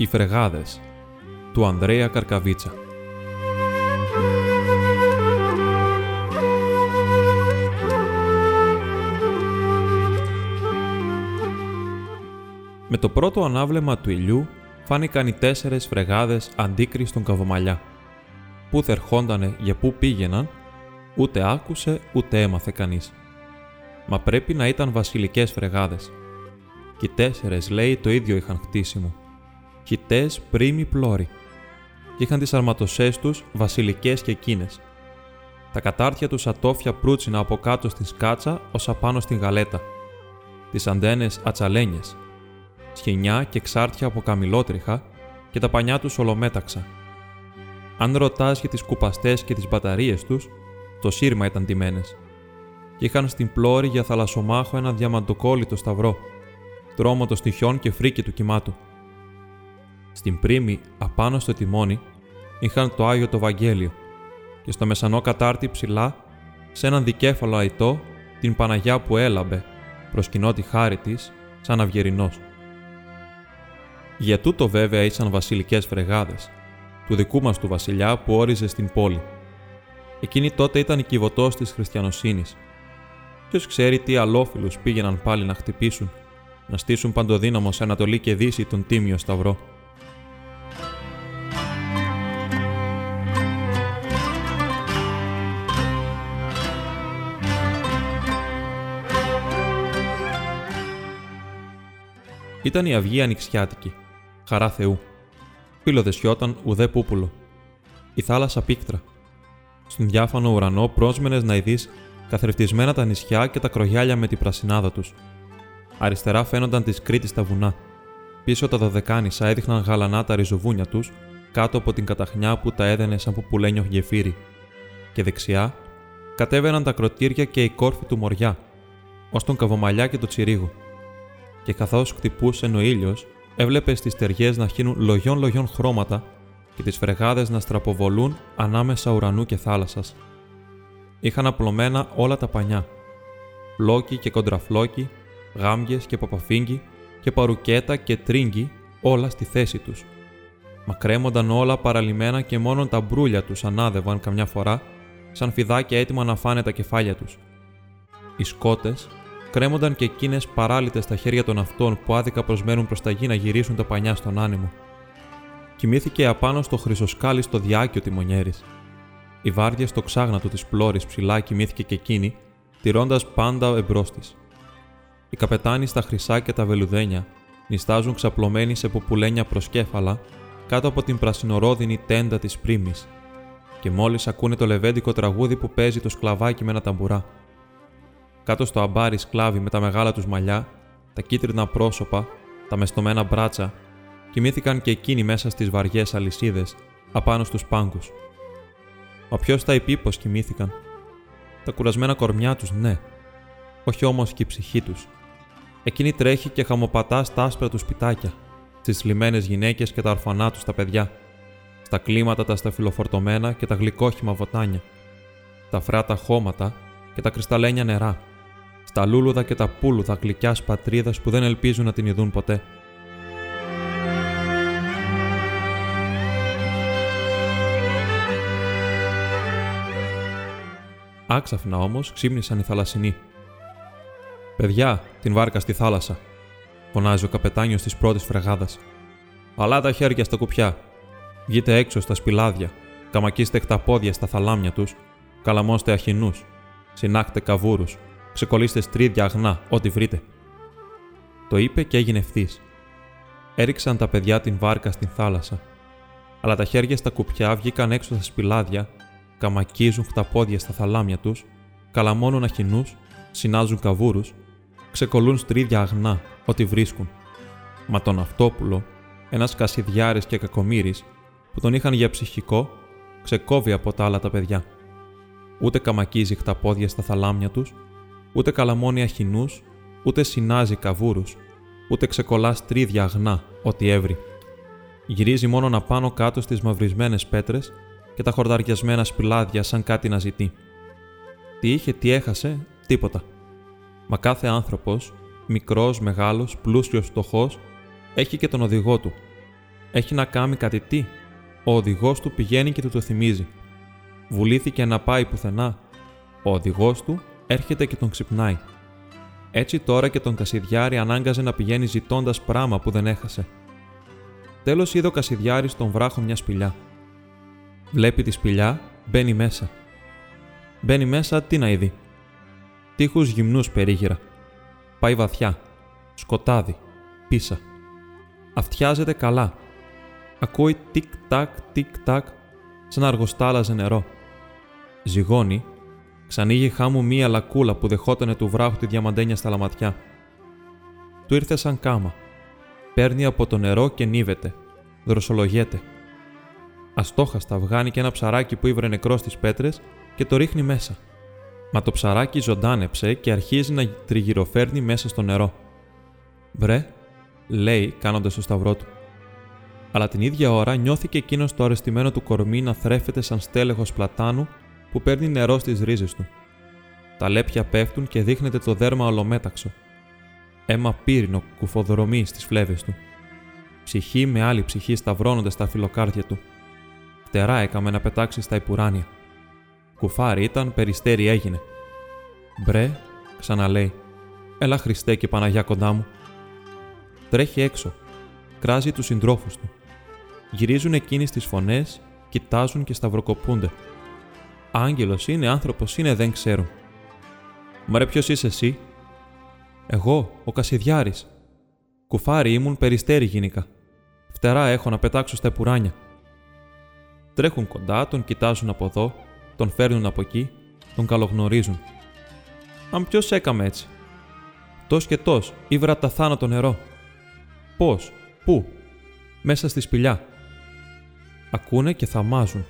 Οι Φρεγάδες του Ανδρέα Καρκαβίτσα Με το πρώτο ανάβλεμα του ηλιού φάνηκαν οι τέσσερες φρεγάδες αντίκριστον καβομαλιά. Πού θερχόντανε για πού πήγαιναν, ούτε άκουσε ούτε έμαθε κανείς. Μα πρέπει να ήταν βασιλικές φρεγάδες. Κι οι τέσσερες, λέει, το ίδιο είχαν χτίσιμο. Χιτές πρίμοι πλώροι. Κι είχαν τις αρματοσές τους βασιλικές και εκείνες. Τα κατάρτια τους ατόφια προύτσινα από κάτω στην σκάτσα ως απάνω στην γαλέτα. Τις αντένες ατσαλένιες. Σχοινιά και ξάρτια από καμιλότριχα και τα πανιά τους ολομέταξα. Αν ρωτάς για τις κουπαστές και τις μπαταρίες τους, το σύρμα ήταν τιμένες. Και είχαν στην πλώρη για θαλασσομάχο ένα διαμαντοκόλλητο σταυρό, τρόμο των στοιχιών και φρίκι του κυμάτου. Στην πρίμη, απάνω στο τιμόνι, είχαν το Άγιο το Βαγγέλιο και στο μεσανό κατάρτι ψηλά, σε έναν δικέφαλο αϊτό, την Παναγιά που έλαμπε, προσκυνώ τη χάρη της, σαν αυγερινός. Για τούτο βέβαια ήσαν βασιλικές φρεγάδες, του δικού μας του βασιλιά που όριζε στην πόλη. Εκείνη τότε ήταν η κυβωτός της χριστιανοσύνης. Ποιος ξέρει τι αλόφιλους πήγαιναν πάλι να χτυπήσουν, να στήσουν παντοδύναμο σε Ανατολή και Δύση τον Τίμιο Σταυρό. Ήταν η αυγή ανοιξιάτικη, χαρά Θεού. Πύλο δεσιόταν ουδέ πούπουλο. Η θάλασσα πίκτρα. Στον διάφανο ουρανό πρόσμενες να ειδείς καθρεφτισμένα τα νησιά και τα κρογιάλια με την πρασινάδα τους. Αριστερά φαίνονταν της Κρήτης τα βουνά. Πίσω τα δωδεκάνησα έδειχναν γαλανά τα ριζοβούνια τους κάτω από την καταχνιά που τα έδαινε σαν πουπουλένιο γεφύρι. Και δεξιά κατέβαιναν τα κροτήρια και η κόρφη του μοριά, ως τον καβομαλιά και το τσιρίγο. Και καθώς χτυπούσε ο ήλιος, έβλεπε στις ταιριές να χύνουν λογιών-λογιών χρώματα και τις φρεγάδες να στραποβολούν ανάμεσα ουρανού και θάλασσας. Είχαν απλωμένα όλα τα πανιά. Φλόκι και κοντραφλόκι, γάμγες και παπαφίγκι και παρουκέτα και τρίγκι όλα στη θέση τους. Μα κρέμονταν όλα παραλυμμένα και μόνο τα μπρούλια τους ανάδευαν καμιά φορά, σαν φιδάκια έτοιμα να φάνε τα κεφάλια τους. Οι σκότες κρέμονταν και εκείνες παράλυτες στα χέρια των αυτών που άδικα προσμένουν προς τα γη να γυρίσουν τα πανιά στον άνεμο. Κοιμήθηκε απάνω στο χρυσοσκάλι στο διάκιο τιμονιέρης. Η βάρδια στο ξάγνατο της πλώρης ψηλά κοιμήθηκε και εκείνη, τηρώντας πάντα εμπρός της. Οι καπετάνοι στα χρυσά και τα βελουδένια νιστάζουν ξαπλωμένοι σε ποπουλένια προσκέφαλα κάτω από την πρασινορόδινη τέντα της πρίμη, και μόλις ακούνε το λεβέντικο τραγούδι που παίζει το σκλαβάκι με ένα ταμπουρά. Κάτω στο αμπάρι σκλάβοι με τα μεγάλα τους μαλλιά, τα κίτρινα πρόσωπα, τα μεστομένα μπράτσα, κοιμήθηκαν και εκείνοι μέσα στις βαριές αλυσίδες, απάνω στους πάγκους. Μα ποιος τα υπήπως κοιμήθηκαν. Τα κουρασμένα κορμιά τους, ναι. Όχι όμως και η ψυχή τους. Εκείνη τρέχει και χαμοπατά στα άσπρα τους σπιτάκια, στις λιμένες γυναίκες και τα ορφανά τους τα παιδιά, στα κλίματα τα σταφυλοφορτωμένα και τα γλυκόχυμα βοτάνια, τα φράτα χώματα και τα κρυσταλλένια νερά, στα λούλουδα και τα πούλουδα γλυκιάς πατρίδα που δεν ελπίζουν να την ειδούν ποτέ. Άξαφνα όμως ξύπνησαν οι θαλασσινοί. Παιδιά, την βάρκα στη θάλασσα, φωνάζει ο καπετάνιος της πρώτης φρεγάδας. Παλά τα χέρια στα κουπιά. Βγείτε έξω στα σπηλάδια. Καμακίστε χταπόδια στα θαλάμια τους. Καλαμώστε αχινούς. Συνάχτε καβούρους ξεκολλήστε στρίδια αγνά, ό,τι βρείτε. Το είπε και έγινε ευθύς. Έριξαν τα παιδιά την βάρκα στην θάλασσα. Αλλά τα χέρια στα κουπιά βγήκαν έξω στα σπηλάδια, καμακίζουν χταπόδια στα θαλάμια τους, καλαμώνουν αχινούς, συνάζουν καβούρους, ξεκολλούν στρίδια αγνά, ό,τι βρίσκουν. Μα τον Αυτόπουλο, ένας κασιδιάρης και κακομήρη, που τον είχαν για ψυχικό, ξεκόβει από τα άλλα τα παιδιά. Ούτε καμακίζει χταπόδια στα θαλάμια τους, ούτε καλαμώνει αχινούς, ούτε συνάζει καβούρους, ούτε ξεκολλά στρίδια αγνά, ό,τι έβρι. Γυρίζει μόνον απάνω κάτω στις μαυρισμένες πέτρες και τα χορταριασμένα σπηλάδια σαν κάτι να ζητεί. Τι είχε, τι έχασε, τίποτα. Μα κάθε άνθρωπος, μικρός, μεγάλος, πλούσιος, φτωχός, έχει και τον οδηγό του. Έχει να κάνει κάτι τι. Ο οδηγός του πηγαίνει και του το θυμίζει. Βουλήθηκε να πάει πουθενά. Ο οδηγός του έρχεται και τον ξυπνάει. Έτσι τώρα και τον Κασιδιάρη ανάγκαζε να πηγαίνει ζητώντας πράμα που δεν έχασε. Τέλος είδε ο Κασιδιάρης στον βράχο μια σπηλιά. Βλέπει τη σπηλιά, μπαίνει μέσα. Μπαίνει μέσα, τι να είδει. Τείχους γυμνούς περίγυρα. Πάει βαθιά. Σκοτάδι. Πίσα. Αυτιάζεται καλά. Ακούει τικ-τακ, τικ-τακ, σαν να αργοστάλαζε νερό. Ζυγώνει, ξανοίγει χάμου μία λακούλα που δεχότανε του βράχου τη διαμαντένια στα λαματιά. Του ήρθε σαν κάμα. Παίρνει από το νερό και νύβεται. Δροσολογέται. Αστόχαστα βγάνει και ένα ψαράκι που ήβρε νεκρός στι πέτρες και το ρίχνει μέσα. Μα το ψαράκι ζωντάνεψε και αρχίζει να τριγυροφέρνει μέσα στο νερό. Μπρε, λέει κάνοντας το σταυρό του. Αλλά την ίδια ώρα νιώθηκε εκείνος το αρεστημένο του κορμί να θρέφεται σαν στέλεχος πλατάνου που παίρνει νερό στις ρίζες του. Τα λέπια πέφτουν και δείχνεται το δέρμα ολομέταξο. Αίμα πύρινο κουφοδρομεί στις φλέβες του. Ψυχή με άλλη ψυχή σταυρώνονται στα φιλοκάρδια του. Φτερά έκαμε να πετάξει στα υπουράνια. Κουφάρι ήταν, περιστέρι έγινε. Μπρε, ξαναλέει. Έλα Χριστέ και Παναγιά κοντά μου. Τρέχει έξω. Κράζει τους συντρόφους του. Γυρίζουν εκείνοι στις φωνές, κοιτάζουν και σταυροκοπούνται. Άγγελος είναι, άνθρωπος είναι, δεν ξέρουν. Μα ρε ποιος είσαι εσύ; Εγώ, ο Κασιδιάρης. Κουφάρι ήμουν, περιστέρι γίνηκα. Φτερά έχω να πετάξω στα επουράνια. Τρέχουν κοντά, τον κοιτάζουν από εδώ, τον φέρνουν από εκεί, τον καλογνωρίζουν. Αν ποιος έκαμε έτσι; Τός και τός, ήβρα τα θάνατο νερό. Πώς, πού, μέσα στη σπηλιά. Ακούνε και θαμάζουν.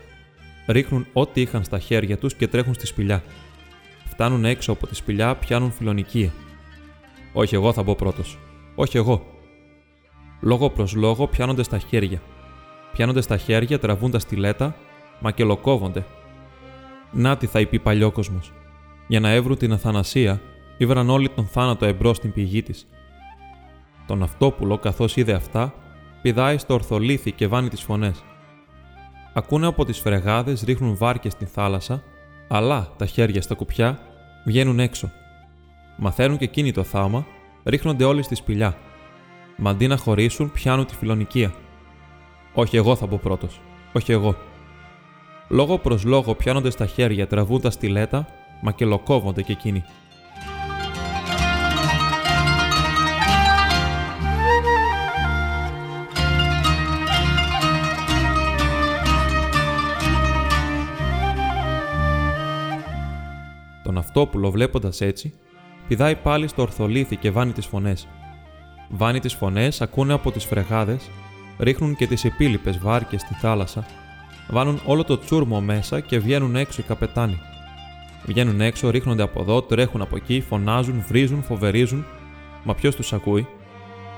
Ρίχνουν ό,τι είχαν στα χέρια τους και τρέχουν στη σπηλιά. Φτάνουν έξω από τη σπηλιά, πιάνουν φιλονικία. Όχι εγώ θα μπω πρώτος. Όχι εγώ. Λόγο προς λόγο πιάνονται στα χέρια. Πιάνονται στα χέρια, τραβούν τα στιλέτα, μακελοκόβονται. Να τι θα είπε παλιόκοσμο. Για να έβρουν την αθανασία, ήβραν όλοι τον θάνατο εμπρός στην πηγή της. Τον αυτόπουλο, καθώς είδε αυτά, πηδάει στο ορθολίθι και βάνει τις φωνές. Ακούνε από τις φρεγάδες ρίχνουν βάρκες στην θάλασσα, αλλά τα χέρια στα κουπιά βγαίνουν έξω. Μαθαίνουν και εκείνοι το θάμα, ρίχνονται όλοι στη σπηλιά. Μα αντί να χωρίσουν, πιάνουν τη φιλονικία. Όχι εγώ θα μπω πρώτος. Όχι εγώ. Λόγο προς λόγο πιάνονται στα χέρια, τραβούν τα στιλέτα, μα και λοκόβονται κι εκείνοι. Αυτόπουλο βλέποντας έτσι, πηδάει πάλι στο ορθολίθι και βάνει τις φωνές. Βάνει τις φωνές, ακούνε από τις φρεγάδες, ρίχνουν και τις επίλοιπε βάρκες στη θάλασσα, βάλουν όλο το τσούρμο μέσα και βγαίνουν έξω οι καπετάνοι. Βγαίνουν έξω, ρίχνονται από εδώ, τρέχουν από εκεί, φωνάζουν, βρίζουν, φοβερίζουν. Μα ποιος τους ακούει;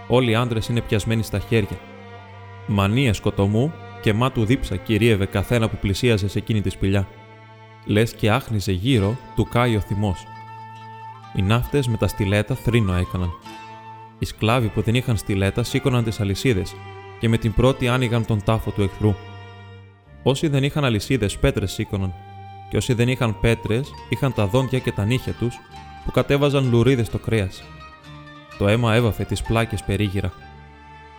Όλοι οι άντρες είναι πιασμένοι στα χέρια. Μανία σκοτωμού και μα του δίψα κυρίευε καθένα που πλησίαζε σε εκείνη τη σπηλιά. Λες και άχνιζε γύρω, του κάει ο θυμός. Οι ναύτες με τα στιλέτα θρήνο έκαναν. Οι σκλάβοι που δεν είχαν στιλέτα σήκωναν τις αλυσίδες και με την πρώτη άνοιγαν τον τάφο του εχθρού. Όσοι δεν είχαν αλυσίδες, πέτρες σήκωναν, και όσοι δεν είχαν πέτρες, είχαν τα δόντια και τα νύχια τους που κατέβαζαν λουρίδες στο κρέας. Το αίμα έβαφε τις πλάκες περίγυρα.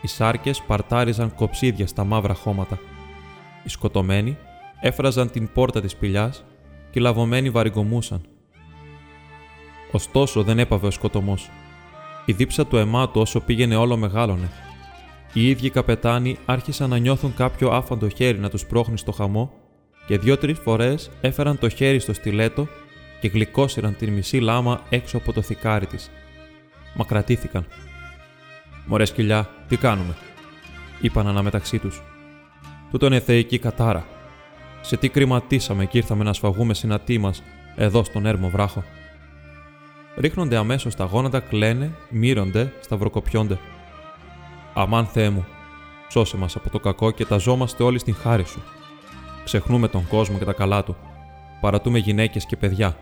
Οι σάρκες παρτάριζαν κοψίδια στα μαύρα χώματα. Οι σκοτωμένοι έφραζαν την πόρτα της σπηλιάς και οι λαβωμένοι βαριγκομούσαν. Ωστόσο δεν έπαβε ο σκοτωμός. Η δίψα του αιμάτου όσο πήγαινε όλο μεγάλωνε οι ίδιοι καπετάνοι άρχισαν να νιώθουν κάποιο άφαντο χέρι να τους πρόχνει στο χαμό και δύο-τρει φορές έφεραν το χέρι στο στιλέτο και γλυκόσυραν την μισή λάμα έξω από το θικάρι της. Μα κρατήθηκαν. Μωρέ σκυλιά, τι κάνουμε, είπαν αναμεταξύ τους. Τούτο είναι θεϊκή κατάρα. Σε τι κρυματίσαμε και ήρθαμε να σφαγούμε συνατή μας εδώ στον έρμο βράχο. Ρίχνονται αμέσως τα γόνατα, κλαίνε, μύρονται, σταυροκοπιόνται. Αμάν Θεέ μου, σώσε μας από το κακό και ταζόμαστε όλοι στην χάρη σου. Ξεχνούμε τον κόσμο και τα καλά του. Παρατούμε γυναίκες και παιδιά.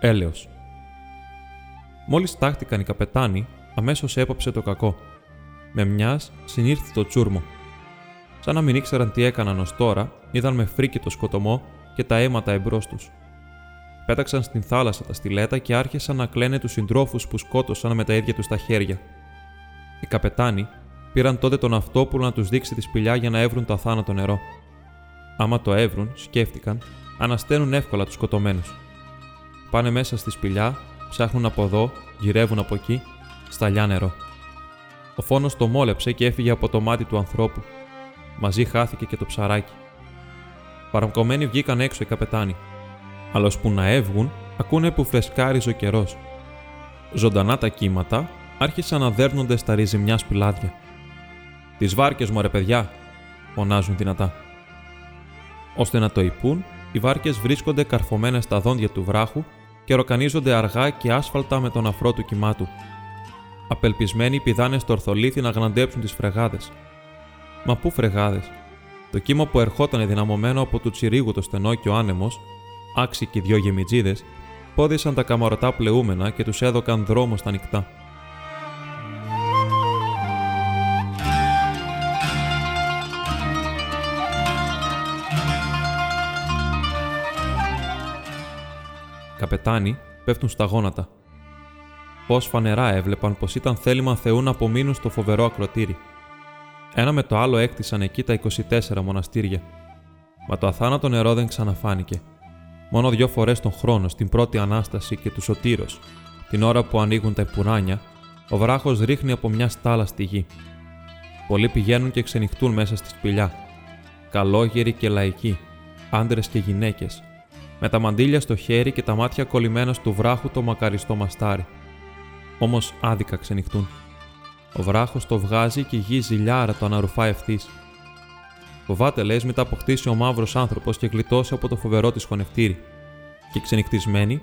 Έλεος. Μόλις τάχτηκαν οι καπετάνοι, αμέσως έπαψε το κακό. Με μιας συνήρθε το τσούρμο. Σαν να μην ήξεραν τι έκαναν ως τώρα, είδαν με φρίκι το σκοτωμό και τα αίματα εμπρός τους. Πέταξαν στην θάλασσα τα στιλέτα και άρχισαν να κλαίνε τους συντρόφους που σκότωσαν με τα ίδια τους τα χέρια. Οι καπετάνοι πήραν τότε τον αυτόπουλο να τους δείξει τη σπηλιά για να έβρουν το αθάνατο νερό. Άμα το έβρουν, σκέφτηκαν, ανασταίνουν εύκολα τους σκοτωμένους. Πάνε μέσα στη σπηλιά, ψάχνουν από εδώ, γυρεύουν από εκεί, σταλιά νερό. Ο φόνος το μόλεψε και έφυγε από το μάτι του ανθρώπου. Μαζί χάθηκε και το ψαράκι. Παραμκωμένοι βγήκαν έξω οι καπετάνοι. Αλλά που να έβγουν, ακούνε που φρεσκάριζε ο καιρός. Ζωντανά τα κύματα άρχισαν να δέρνονται στα ριζιμιά σπηλάδια. Τις βάρκες μου, ρε παιδιά, φωνάζουν δυνατά. Ώστε να το υπούν, οι βάρκες βρίσκονται καρφωμένες στα δόντια του βράχου και ροκανίζονται αργά και άσφαλτα με τον αφρό του κυμάτου. Απελπισμένοι πηδάνε στο ορθολίθι να γναντέψουν τις φρεγάδες. Μα πού φρεγάδες. Το κύμα που ερχόταν δυναμωμένο από του τσιρίγου το στενό και ο άνεμος, άξι και δυο γεμιτζίδες, πόδισαν τα καμαρωτά πλεούμενα και τους έδωκαν δρόμο στα νυχτά. Καπετάνοι πέφτουν στα γόνατα. Πώς φανερά έβλεπαν πως ήταν θέλημα Θεού να απομείνουν στο φοβερό ακροτήρι. Ένα με το άλλο έκτισαν εκεί τα 24 μοναστήρια. Μα το αθάνατο νερό δεν ξαναφάνηκε. Μόνο δύο φορές τον χρόνο, στην πρώτη ανάσταση και του σωτήρος, την ώρα που ανοίγουν τα υπουράνια, ο βράχος ρίχνει από μια στάλα στη γη. Πολλοί πηγαίνουν και ξενυχτούν μέσα στη σπηλιά. Καλόγεροι και λαϊκοί, άντρες και γυναίκες, με τα μαντίλια στο χέρι και τα μάτια κολλημένα στο βράχου το μακαριστό μαστάρι. Όμως άδικα ξενυχτούν. Ο βράχος το βγάζει και η γη ζηλιάρα το αναρουφά ευθύς. Φοβάται, λες, μετά αποκτήσει ο μαύρος άνθρωπος και γλιτώσει από το φοβερό της χωνευτήρι. Και ξενυχτισμένοι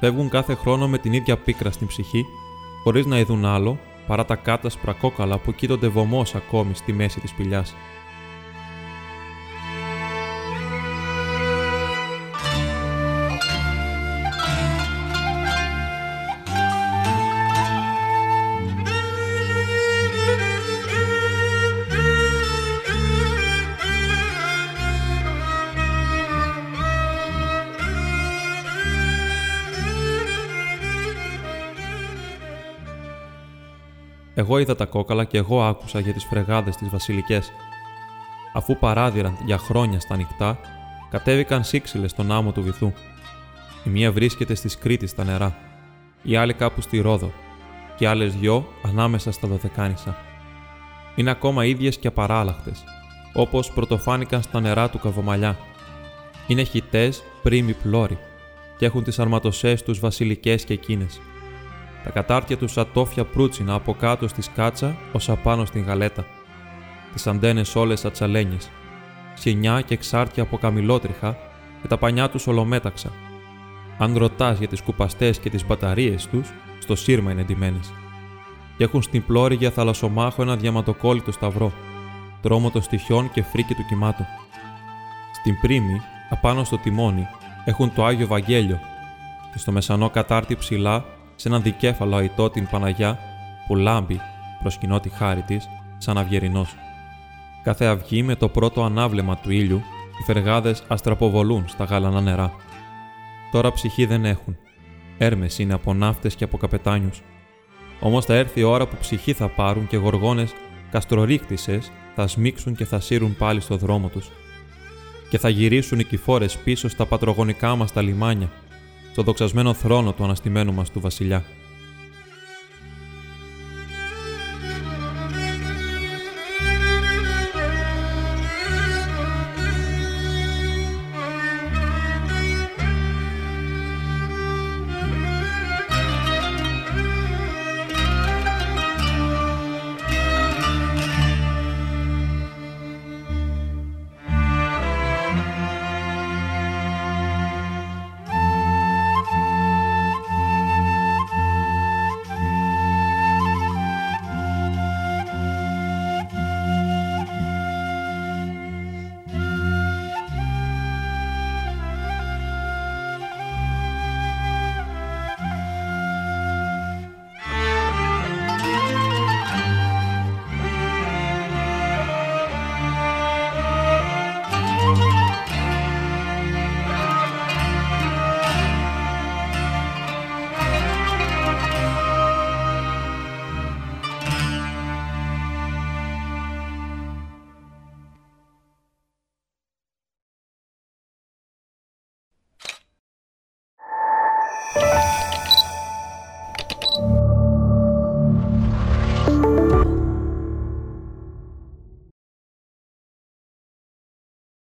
φεύγουν κάθε χρόνο με την ίδια πίκρα στην ψυχή, χωρίς να ειδούν άλλο παρά τα κάτασπρα κόκαλα που κοίτονται βωμός ακόμη στη μέση της πηλιά. Εγώ είδα τα κόκαλα και εγώ άκουσα για τις φρεγάδες τις βασιλικές. Αφού παράδειραν για χρόνια στα νυχτά, κατέβηκαν σύξυλες στον άμμο του βυθού. Η μία βρίσκεται στη Κρήτη στα νερά, η άλλη κάπου στη Ρόδο, και άλλες δυο ανάμεσα στα Δωδεκάνησα. Είναι ακόμα ίδιες και απαράλλαχτες, όπως πρωτοφάνηκαν στα νερά του Καβομαλιά. Είναι χιτές πρίμοι πλώροι και έχουν τις αρματοσές τους βασιλικές και εκείνες τα κατάρτια του ατόφια προύτσινα από κάτω στη σκάτσα ω απάνω στην γαλέτα. Τις αντένες όλες ατσαλένιες, σινιά και εξάρτια από καμιλότριχα και τα πανιά τους ολομέταξα. Αν ρωτάς για τις κουπαστές και τις μπαταρίες τους, στο σύρμα είναι εντυμένε. Και έχουν στην πλώρη για θαλασσομάχο ένα διαματοκόλλητο σταυρό, τρόμο των στοιχειών και φρίκι του κυμάτου. Στην πρίμη, απάνω στο τιμόνι, έχουν το Άγιο Βαγγέλιο και στο μεσανό κατάρτι ψηλά σε έναν δικέφαλο αητό την Παναγιά που λάμπει προσκυνώ τη χάρη της σαν αυγερινός. Κάθε αυγή με το πρώτο ανάβλεμα του ήλιου, οι φεργάδες αστραποβολούν στα γαλανά νερά. Τώρα ψυχή δεν έχουν. Έρμες είναι από ναύτες και από καπετάνιους. Όμως θα έρθει η ώρα που ψυχή θα πάρουν και γοργόνες καστρορίκτησε θα σμίξουν και θα σύρουν πάλι στο δρόμο τους. Και θα γυρίσουν οι κυφόρες πίσω στα πατρογονικά μας τα λιμάνια στο δοξασμένο θρόνο του αναστημένου μας του βασιλιά.